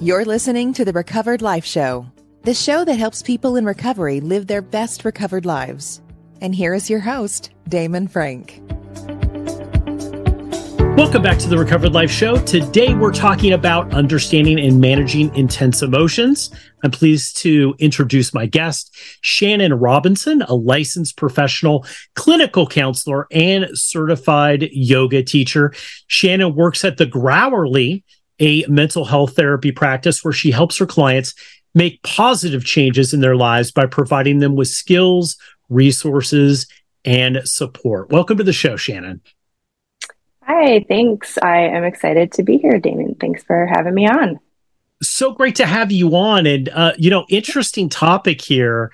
You're listening to the Recovered Life Show, the show that helps people in recovery live their best recovered lives. And here is your host, Damon Frank. Welcome back to the Recovered Life Show. Today we're talking about understanding and managing intense emotions. I'm pleased to introduce my guest, Shannon Robinson, a licensed professional clinical counselor and certified yoga teacher. Shannon works at the Growlery, a mental health therapy practice where she helps her clients make positive changes in their lives by providing them with skills, resources, and support. Welcome to the show, Shannon. Hi, thanks. I am excited to be here, Damon. Thanks for having me on. So great to have you on. And, uh, you know, interesting topic here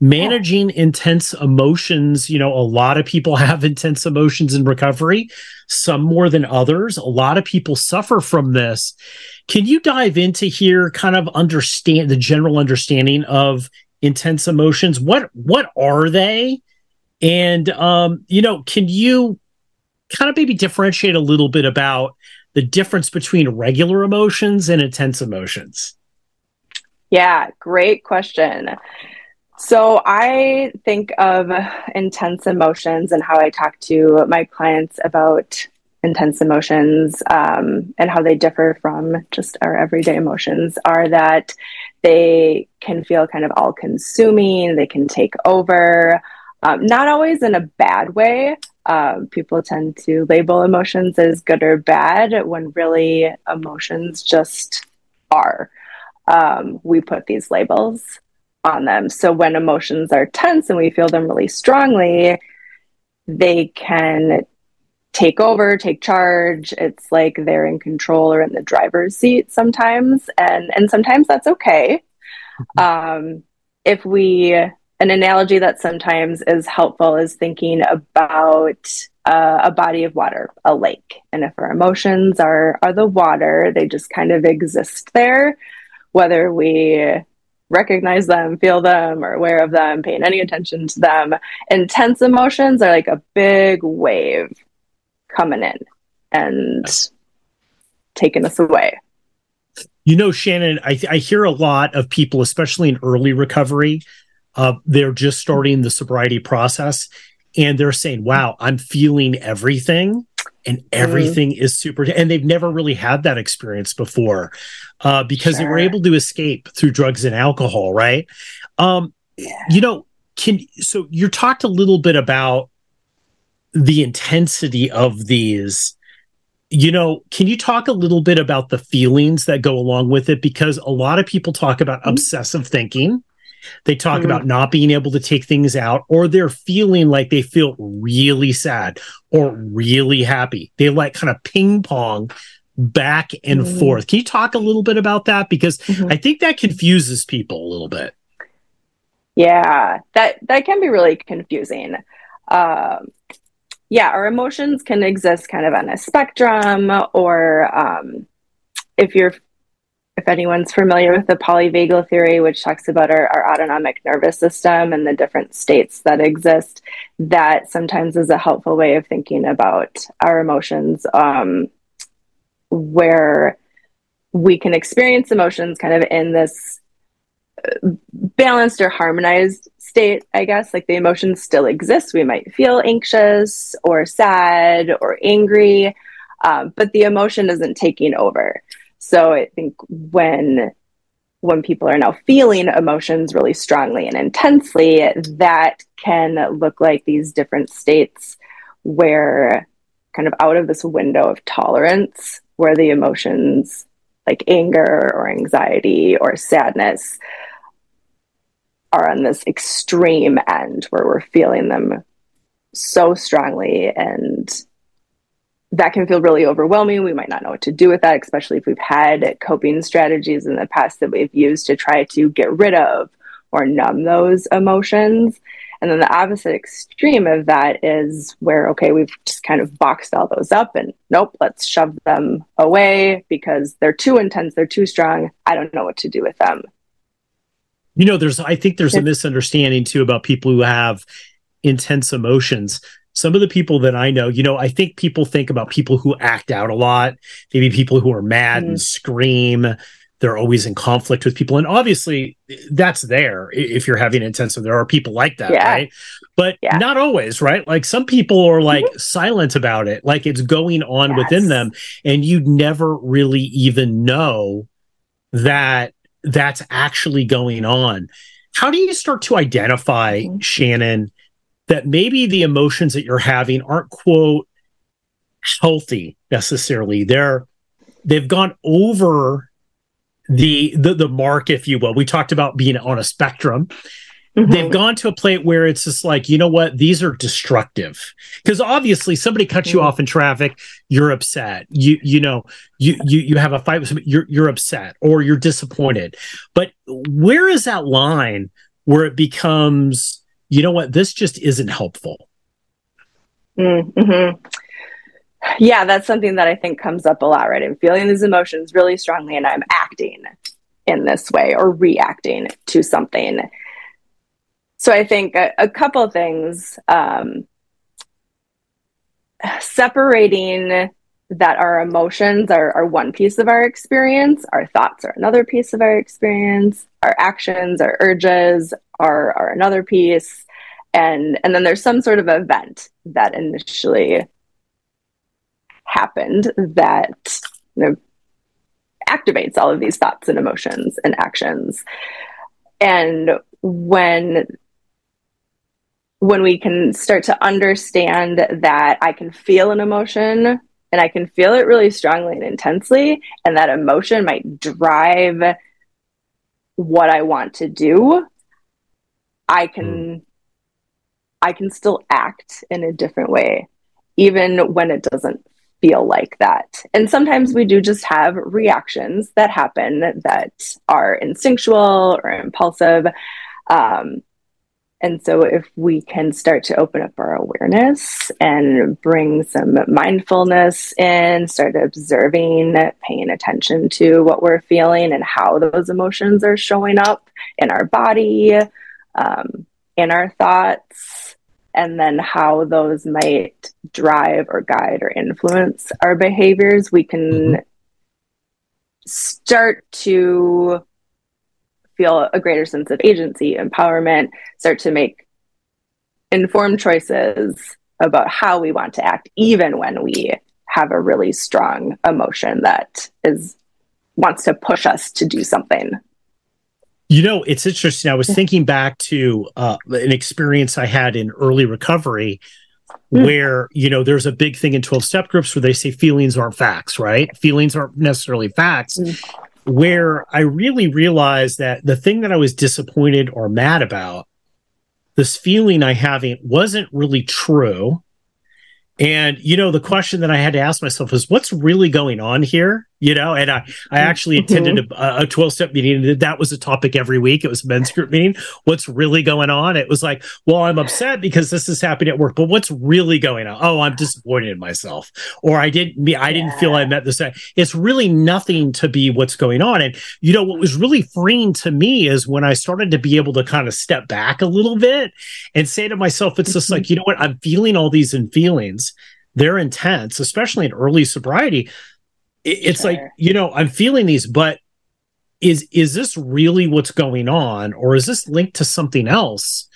managing intense emotions. You know, a lot of people have intense emotions in recovery, some more than others. A lot of people suffer from this. Can you dive into here, kind of understand the general understanding of intense emotions? What, what are they? And, um, you know, can you kind of maybe differentiate a little bit about the difference between regular emotions and intense emotions? Yeah, great question. So I think of intense emotions and how I talk to my clients about intense emotions um, and how they differ from just our everyday emotions are that they can feel kind of all consuming, they can take over, um, not always in a bad way, um, people tend to label emotions as good or bad when really emotions just are. Um, we put these labels on them. So when emotions are tense and we feel them really strongly, they can take over, take charge. It's like they're in control or in the driver's seat sometimes, and and sometimes that's okay. Mm-hmm. Um, if we an analogy that sometimes is helpful is thinking about uh, a body of water, a lake. And if our emotions are are the water, they just kind of exist there, whether we recognize them, feel them, or aware of them, paying any attention to them. Intense emotions are like a big wave coming in and taking us away. You know, Shannon, I, I hear a lot of people, especially in early recovery, uh, they're just starting the sobriety process and they're saying, wow, I'm feeling everything and mm. everything mm. is super. And they've never really had that experience before uh, because sure. they were able to escape through drugs and alcohol, right? Um, yeah. You know, can so you talked a little bit about the intensity of these you know, can you talk a little bit about the feelings that go along with it? Because a lot of people talk about mm-hmm. obsessive thinking. They talk mm-hmm. about not being able to take things out, or they're feeling like they feel really sad or really happy. They like kind of ping pong back and mm-hmm. forth. Can you talk a little bit about that? Because mm-hmm. I think that confuses people a little bit. Yeah, that that can be really confusing. Um, yeah, our emotions can exist kind of on a spectrum, or um, if you're if anyone's familiar with the polyvagal theory, which talks about our, our, autonomic nervous system and the different states that exist, that sometimes is a helpful way of thinking about our emotions, um, where we can experience emotions kind of in this uh, balanced or harmonized state, I guess. Like the emotions still exist. We might feel anxious or sad or angry, um, but the emotion isn't taking over. So I think when when people are now feeling emotions really strongly and intensely, that can look like these different states where kind of out of this window of tolerance where the emotions like anger or anxiety or sadness are on this extreme end where we're feeling them so strongly and that can feel really overwhelming. We might not know what to do with that, especially if we've had coping strategies in the past that we've used to try to get rid of or numb those emotions. And then the opposite extreme of that is where, okay, we've just kind of boxed all those up and nope, let's shove them away because they're too intense, they're too strong. I don't know what to do with them. You know, there's, I think there's a misunderstanding too about people who have intense emotions some of the people that I know, you know, I think people think about people who act out a lot, maybe people who are mad mm. and scream. they're always in conflict with people and obviously that's there if you're having intensive there are people like that yeah. right but yeah. not always right like some people are like mm-hmm. silent about it like it's going on yes. within them and you'd never really even know that that's actually going on how do you start to identify mm-hmm. shannon that maybe the emotions that you're having aren't quote healthy necessarily they're they've gone over the the the mark, if you will. We talked about being on a spectrum. Mm-hmm. They've gone to a plate where it's just like, you know what, these are destructive. Because obviously somebody cuts mm-hmm. you off in traffic, you're upset. You you know, you you you have a fight with somebody, you're you're upset or you're disappointed. But where is that line where it becomes, you know what, this just isn't helpful? Mm-hmm yeah, that's something that I think comes up a lot, right? I'm feeling these emotions really strongly and I'm acting in this way or reacting to something. So I think a, a couple things um, separating that our emotions are, are one piece of our experience, our thoughts are another piece of our experience, our actions, our urges are, are another piece. And, and then there's some sort of event that initially happened that you know, activates all of these thoughts and emotions and actions. And when when we can start to understand that I can feel an emotion and I can feel it really strongly and intensely, and that emotion might drive what I want to do, I can mm. I can still act in a different way, even when it doesn't feel like that. And sometimes we do just have reactions that happen that are instinctual or impulsive. Um, and so, if we can start to open up our awareness and bring some mindfulness in, start observing, paying attention to what we're feeling and how those emotions are showing up in our body, um, in our thoughts, and then how those might drive or guide or influence our behaviors, we can mm-hmm. start to feel a greater sense of agency, empowerment, start to make informed choices about how we want to act, even when we have a really strong emotion that is wants to push us to do something. You know, it's interesting. I was thinking back to uh, an experience I had in early recovery mm. where, you know, there's a big thing in 12 step groups where they say feelings aren't facts, right? Feelings aren't necessarily facts. Mm. Where I really realized that the thing that I was disappointed or mad about, this feeling I having wasn't really true. And, you know, the question that I had to ask myself is what's really going on here? You know and i i mm-hmm. actually attended a 12 step meeting and that was a topic every week. It was a men's group meeting. What's really going on? It was like well i'm upset because this is happening at work but what's really going on? Oh i'm disappointed in myself or i didn't i didn't feel i met this it's really nothing to be what's going on. And you know what was really freeing to me is when i started to be able to kind of step back a little bit and say to myself it's just like you know what? I'm feeling all these in feelings. They're intense, especially in early sobriety it's sure. like you know i'm feeling these but is is this really what's going on? Or is this linked to something else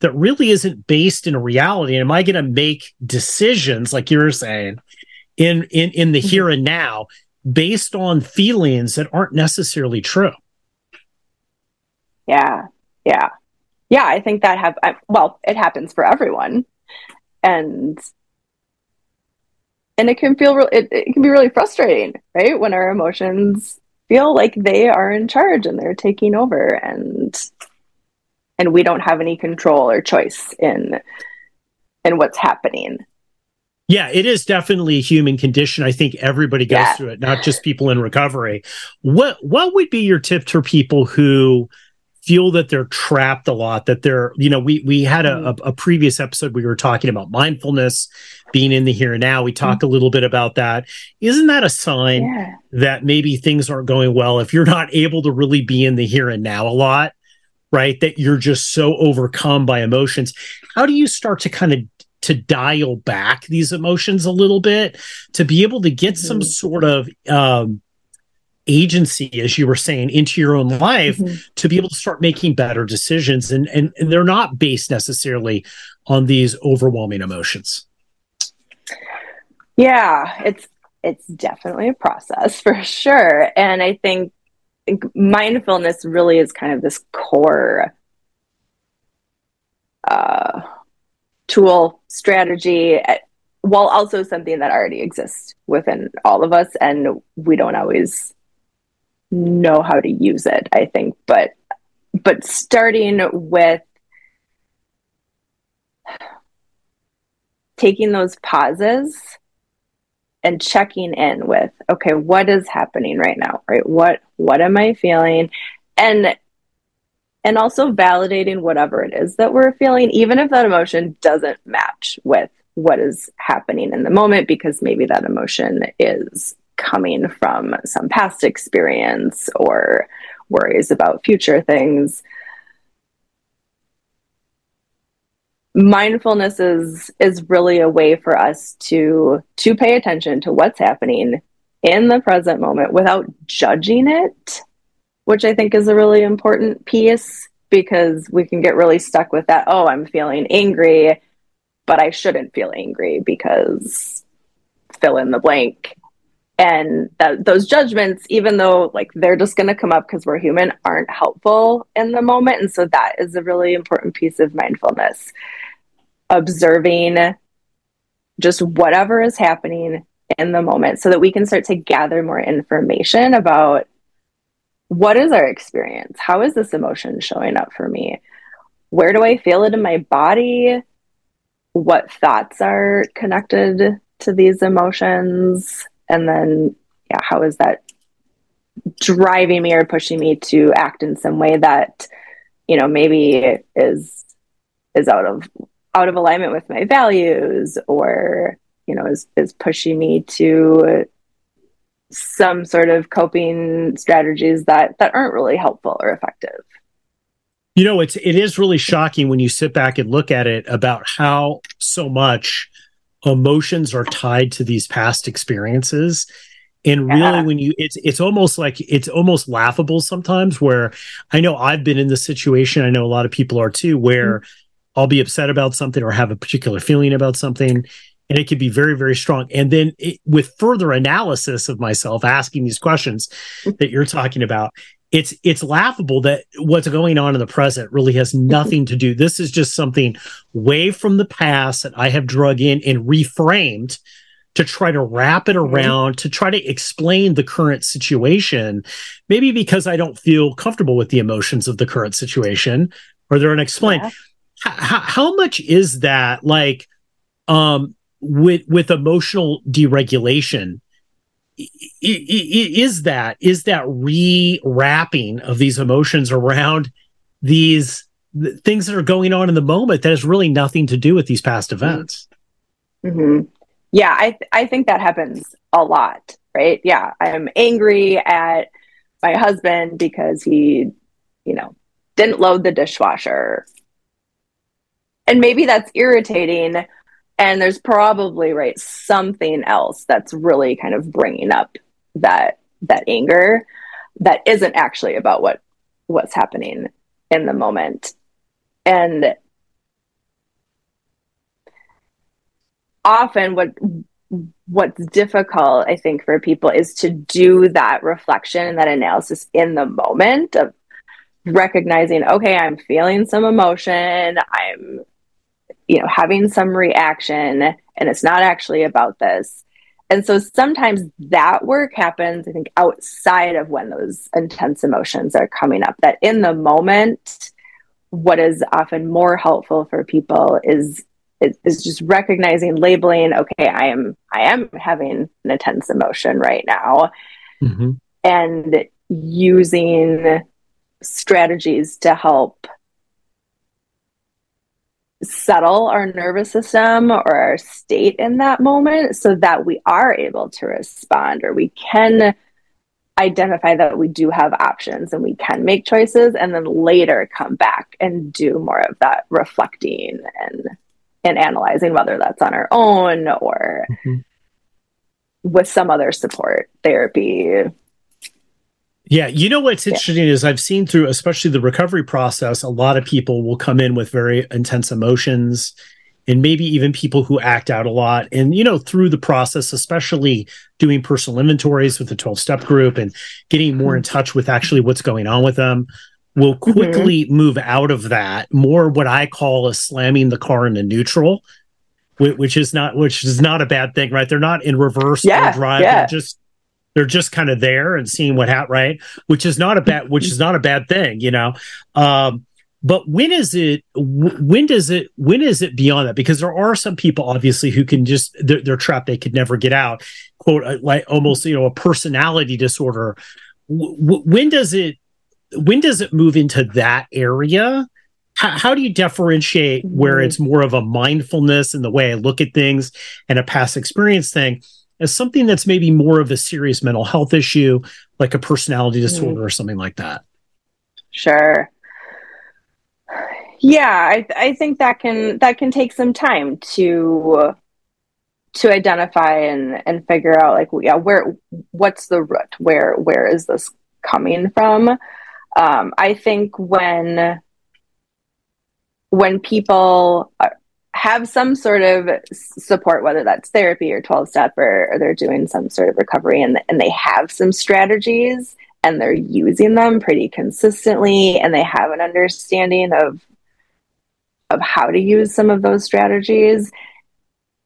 that really isn't based in reality? And am i going to make decisions like you were saying in in in the mm-hmm. here and now based on feelings that aren't necessarily true? Yeah. Yeah. Yeah i think that have well it happens for everyone. And and it can feel re- it, it can be really frustrating right when our emotions feel like they are in charge and they're taking over and and we don't have any control or choice in in what's happening yeah, it is definitely a human condition. I think everybody goes yeah. through it, not just people in recovery. What what would be your tip for people who feel that they're trapped a lot that they're you know we we had a, mm. a, a, previous episode we were talking about mindfulness being in the here and now we talked mm. a little bit about that isn't that a sign yeah. that maybe things aren't going well if you're not able to really be in the here and now a lot right that you're just so overcome by emotions how do you start to kind of to dial back these emotions a little bit to be able to get mm-hmm. some sort of um agency, as you were saying, into your own life mm-hmm. to be able to start making better decisions. And, and, and they're not based necessarily on these overwhelming emotions. Yeah, it's it's definitely a process for sure. And I think, think mindfulness really is kind of this core uh, tool strategy eh, while also something that already exists within all of us and we don't always know how to use it i think but but starting with taking those pauses and checking in with okay what is happening right now right? What what am i feeling? And and also validating whatever it is that we're feeling even if that emotion doesn't match with what is happening in the moment because maybe that emotion is coming from some past experience or worries about future things. Mindfulness is is really a way for us to to pay attention to what's happening in the present moment without judging it which i think is a really important piece because we can get really stuck with that oh i'm feeling angry but i shouldn't feel angry because fill in the blank and that, those judgments even though like they're just going to come up because we're human aren't helpful in the moment and so that is a really important piece of mindfulness observing just whatever is happening in the moment so that we can start to gather more information about what is our experience? How is this emotion showing up for me? Where do I feel it in my body? What thoughts are connected to these emotions? And then, yeah, how is that driving me or pushing me to act in some way that, you know, maybe is is out of out of alignment with my values or you know is is pushing me to some sort of coping strategies that that aren't really helpful or effective. You know it's it is really shocking when you sit back and look at it about how so much emotions are tied to these past experiences and really yeah. when you it's it's almost like it's almost laughable sometimes where i know i've been in this situation i know a lot of people are too where mm-hmm I'll be upset about something or have a particular feeling about something. And it can be very, very strong. And then it, with further analysis of myself, asking these questions that you're talking about, it's it's laughable that what's going on in the present really has nothing to do. This is just something way from the past that I have drug in and reframed to try to wrap it mm-hmm. around mm-hmm. to try to explain the current situation maybe because i don't feel comfortable with the emotions of the current situation or they're unexplained yeah how, how much is that like um with with emotional deregulation is that is that rewrapping of these emotions around these things that are going on in the moment that has really nothing to do with these past mm-hmm. events mm-hmm. yeah i th- i think that happens a lot right yeah i'm angry at my husband because he you know didn't load the dishwasher and maybe that's irritating and there's probably right something else that's really kind of bringing up that that anger that isn't actually about what what's happening in the moment. And often what what's difficult i think for people is to do that reflection and that analysis in the moment of recognizing okay i'm feeling some emotion i'm you know having some reaction and it's not actually about this and so sometimes that work happens i think outside of when those intense emotions are coming up that in the moment what is often more helpful for people is is, just recognizing labeling okay i am i am having an intense emotion right now mm-hmm. and using strategies to help settle our nervous system or our state in that moment so that we are able to respond or we can identify that we do have options and we can make choices and then later come back and do more of that reflecting and and analyzing whether that's on our own or mm-hmm. with some other support therapy Yeah, you know what's interesting yeah. is I've seen through, especially the recovery process, a lot of people will come in with very intense emotions and maybe even people who act out a lot. And, you know, through the process, especially doing personal inventories with the 12 step group and getting more in touch with actually what's going on with them, will mm-hmm. quickly mm-hmm. move out of that more what I call a slamming the car into neutral, which is not, which is not a bad thing, right? They're not in reverse yeah, drive. Yeah. They're just, they're just kind of there and seeing what happened, right? Which is not a bad, which is not a bad thing, you know. Um, but when is it? When does it? When is it beyond that? Because there are some people, obviously, who can just they're, they're trapped; they could never get out. Quote, uh, like almost, you know, a personality disorder. W- when does it? When does it move into that area? How, how, do you differentiate where mm-hmm. it's more of a mindfulness in the way I look at things and a past experience thing as something that's maybe more of a serious mental health issue, like a personality disorder mm-hmm. or something like that? Sure. Yeah, I, I think that can that can take some time to to identify and and figure out like yeah where what's the root where where is this coming from um, i think when when people have some sort of support, whether that's therapy or 12 step or, or, they're doing some sort of recovery and, and they have some strategies and they're using them pretty consistently and they have an understanding of of how to use some of those strategies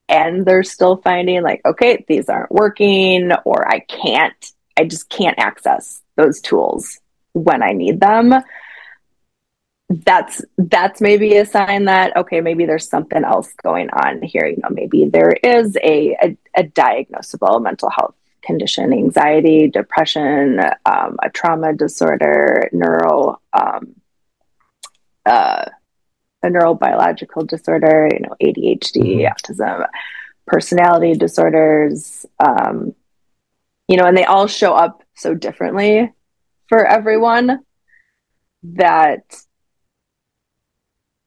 and they're still finding like okay these aren't working or i can't i just can't access those tools when i need them that's that's maybe a sign that okay maybe there's something else going on here you know maybe there is a a, a diagnosable mental health condition anxiety depression um, a trauma disorder neuro um, uh, a neurobiological disorder you know adhd mm-hmm. autism personality disorders um, you know and they all show up so differently for everyone that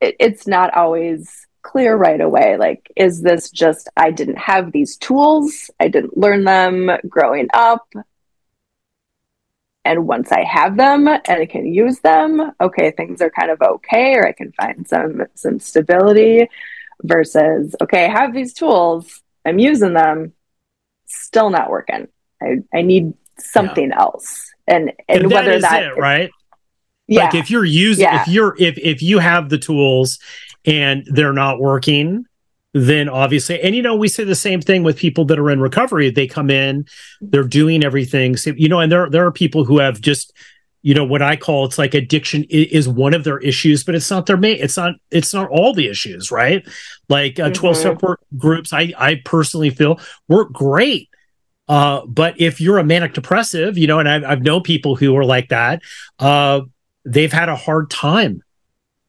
it, it's not always clear right away like is this just i didn't have these tools i didn't learn them growing up. And once i have them and i can use them okay things are kind of okay or i can find some some stability versus okay i have these tools i'm using them still not working. I, I need something yeah. else. And and, and whether that it, right yeah. Like if you're using yeah. if you're if if you have the tools and they're not working, then obviously and you know we say the same thing with people that are in recovery. They come in, they're doing everything. So, you know, and there there are people who have just you know what I call it's like addiction is one of their issues, but it's not their main. It's not. It's not all the issues, right? Like uh, 12 step mm-hmm. work groups, I I personally feel work great. Uh, but if you're a manic depressive, you know, and I've, I've known people who are like that, uh, they've had a hard time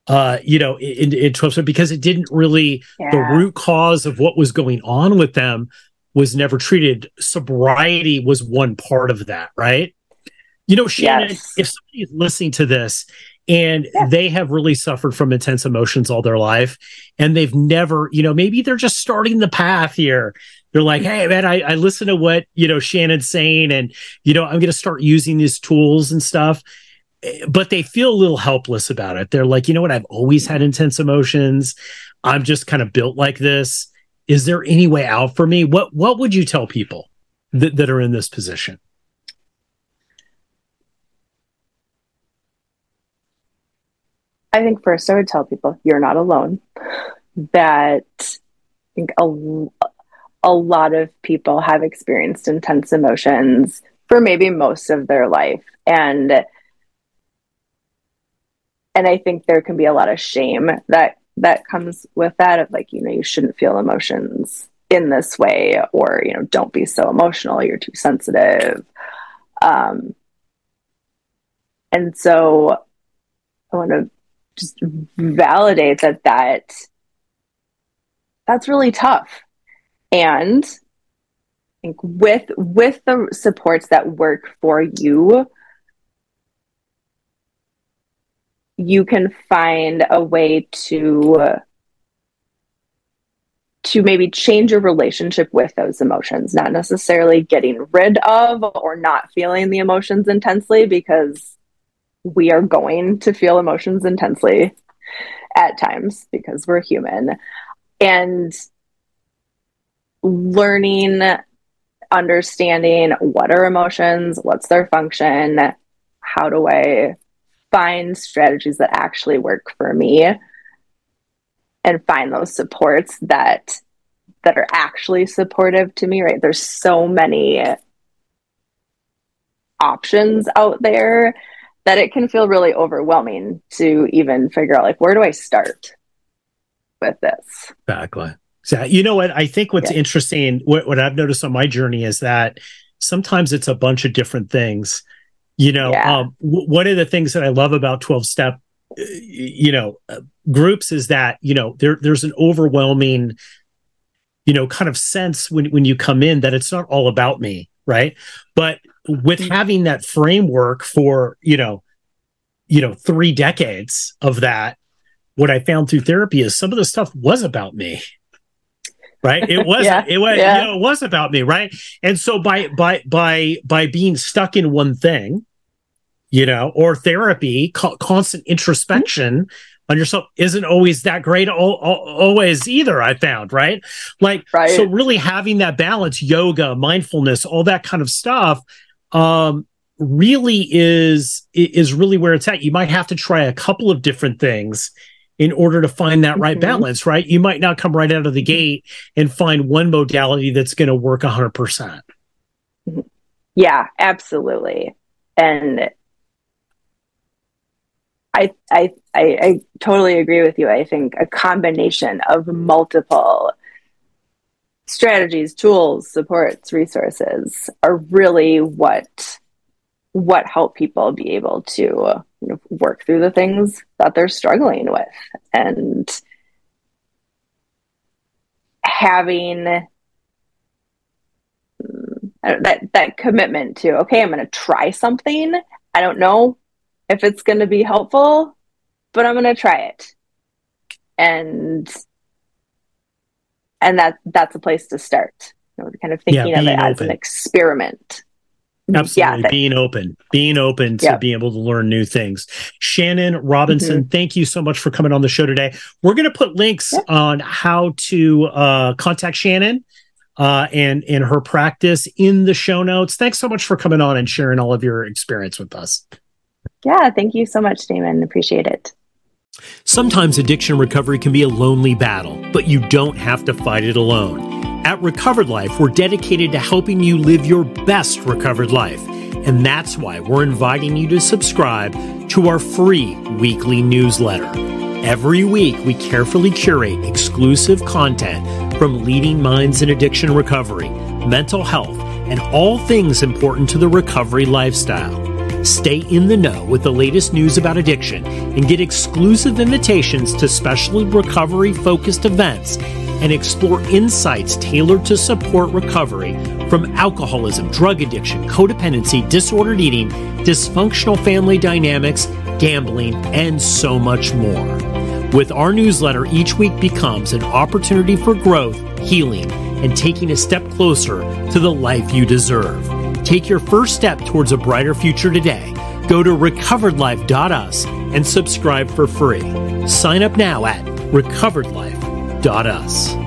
uh, you know, in, in 12 because it didn't really, yeah. the root cause of what was going on with them was never treated. Sobriety was one part of that, right? You know, Shannon, yes. if somebody is listening to this and they have really suffered from intense emotions all their life and they've never, you know, maybe they're just starting the path here. They're like, hey, man, I, I listen to what, you know, Shannon's saying and, you know, I'm going to start using these tools and stuff but they feel a little helpless about it. They're like, you know what? I've always had intense emotions. I'm just kind of built like this. Is there any way out for me? What What would you tell people that, that are in this position? I think first I would tell people you're not alone. That I think a, a lot of people have experienced intense emotions for maybe most of their life. And and I think there can be a lot of shame that that comes with that of like you know you shouldn't feel emotions in this way or you know don't be so emotional you're too sensitive. Um and so i want to just validate that that that's really tough. And I think with with the supports that work for you you can find a way to to maybe change your relationship with those emotions, not necessarily getting rid of or not feeling the emotions intensely, because we are going to feel emotions intensely at times because we're human. And learning, understanding what are emotions, what's their function, how do I find strategies that actually work for me and find those supports that that are actually supportive to me right? There's so many options out there that it can feel really overwhelming to even figure out like where do i start with this? Exactly. So you know what? I think what's yeah. interesting what, what i've noticed on my journey is that sometimes it's a bunch of different things you know yeah. um, w- one of the things that i love about 12 step uh, you know uh, groups is that you know there there's an overwhelming you know kind of sense when when you come in that it's not all about me right but with mm-hmm. having that framework for you know you know 3 decades of that what i found through therapy is some of the stuff was about me right it was yeah, it was yeah. you know, it was about me right and so by by by by being stuck in one thing you know or therapy co- constant introspection mm-hmm. on yourself isn't always that great always either i found right like right. so really having that balance yoga mindfulness all that kind of stuff um really is is really where it's at you might have to try a couple of different things in order to find that right mm-hmm. balance, right? You might not come right out of the gate and find one modality that's going to work 100%. percent Yeah, absolutely. And I, I, I, I totally agree with you. I think a combination of multiple strategies, tools, supports, resources are really what what help people be able to you know, work through the things that they're struggling with. And having mm, that that commitment to okay i'm going to try something. I don't know if it's going to be helpful but i'm going to try it and and that that's a place to start you know, kind of thinking yeah, of it open. as an experiment Absolutely. Yeah, being open, being open to being able to learn new things. Shannon Robinson, mm-hmm. thank you so much for coming on the show today. We're going to put links on how to uh, contact Shannon uh, and, and her practice in the show notes. Thanks so much for coming on and sharing all of your experience with us. Yeah, thank you so much, Damon. Appreciate it. Sometimes addiction recovery can be a lonely battle, but you don't have to fight it alone. At Recovered Life, we're dedicated to helping you live your best recovered life. And that's why we're inviting you to subscribe to our free weekly newsletter. Every week, we carefully curate exclusive content from leading minds in addiction recovery, mental health, and all things important to the recovery lifestyle. Stay in the know with the latest news about addiction and get exclusive invitations to special recovery focused events and explore insights tailored to support recovery from alcoholism, drug addiction, codependency, disordered eating, dysfunctional family dynamics, gambling, and so much more. With our newsletter, each week becomes an opportunity for growth, healing, and taking a step closer to the life you deserve. Take your first step towards a brighter future today. Go to recoveredlife.us and subscribe for free. Sign up now at recoveredlife.us.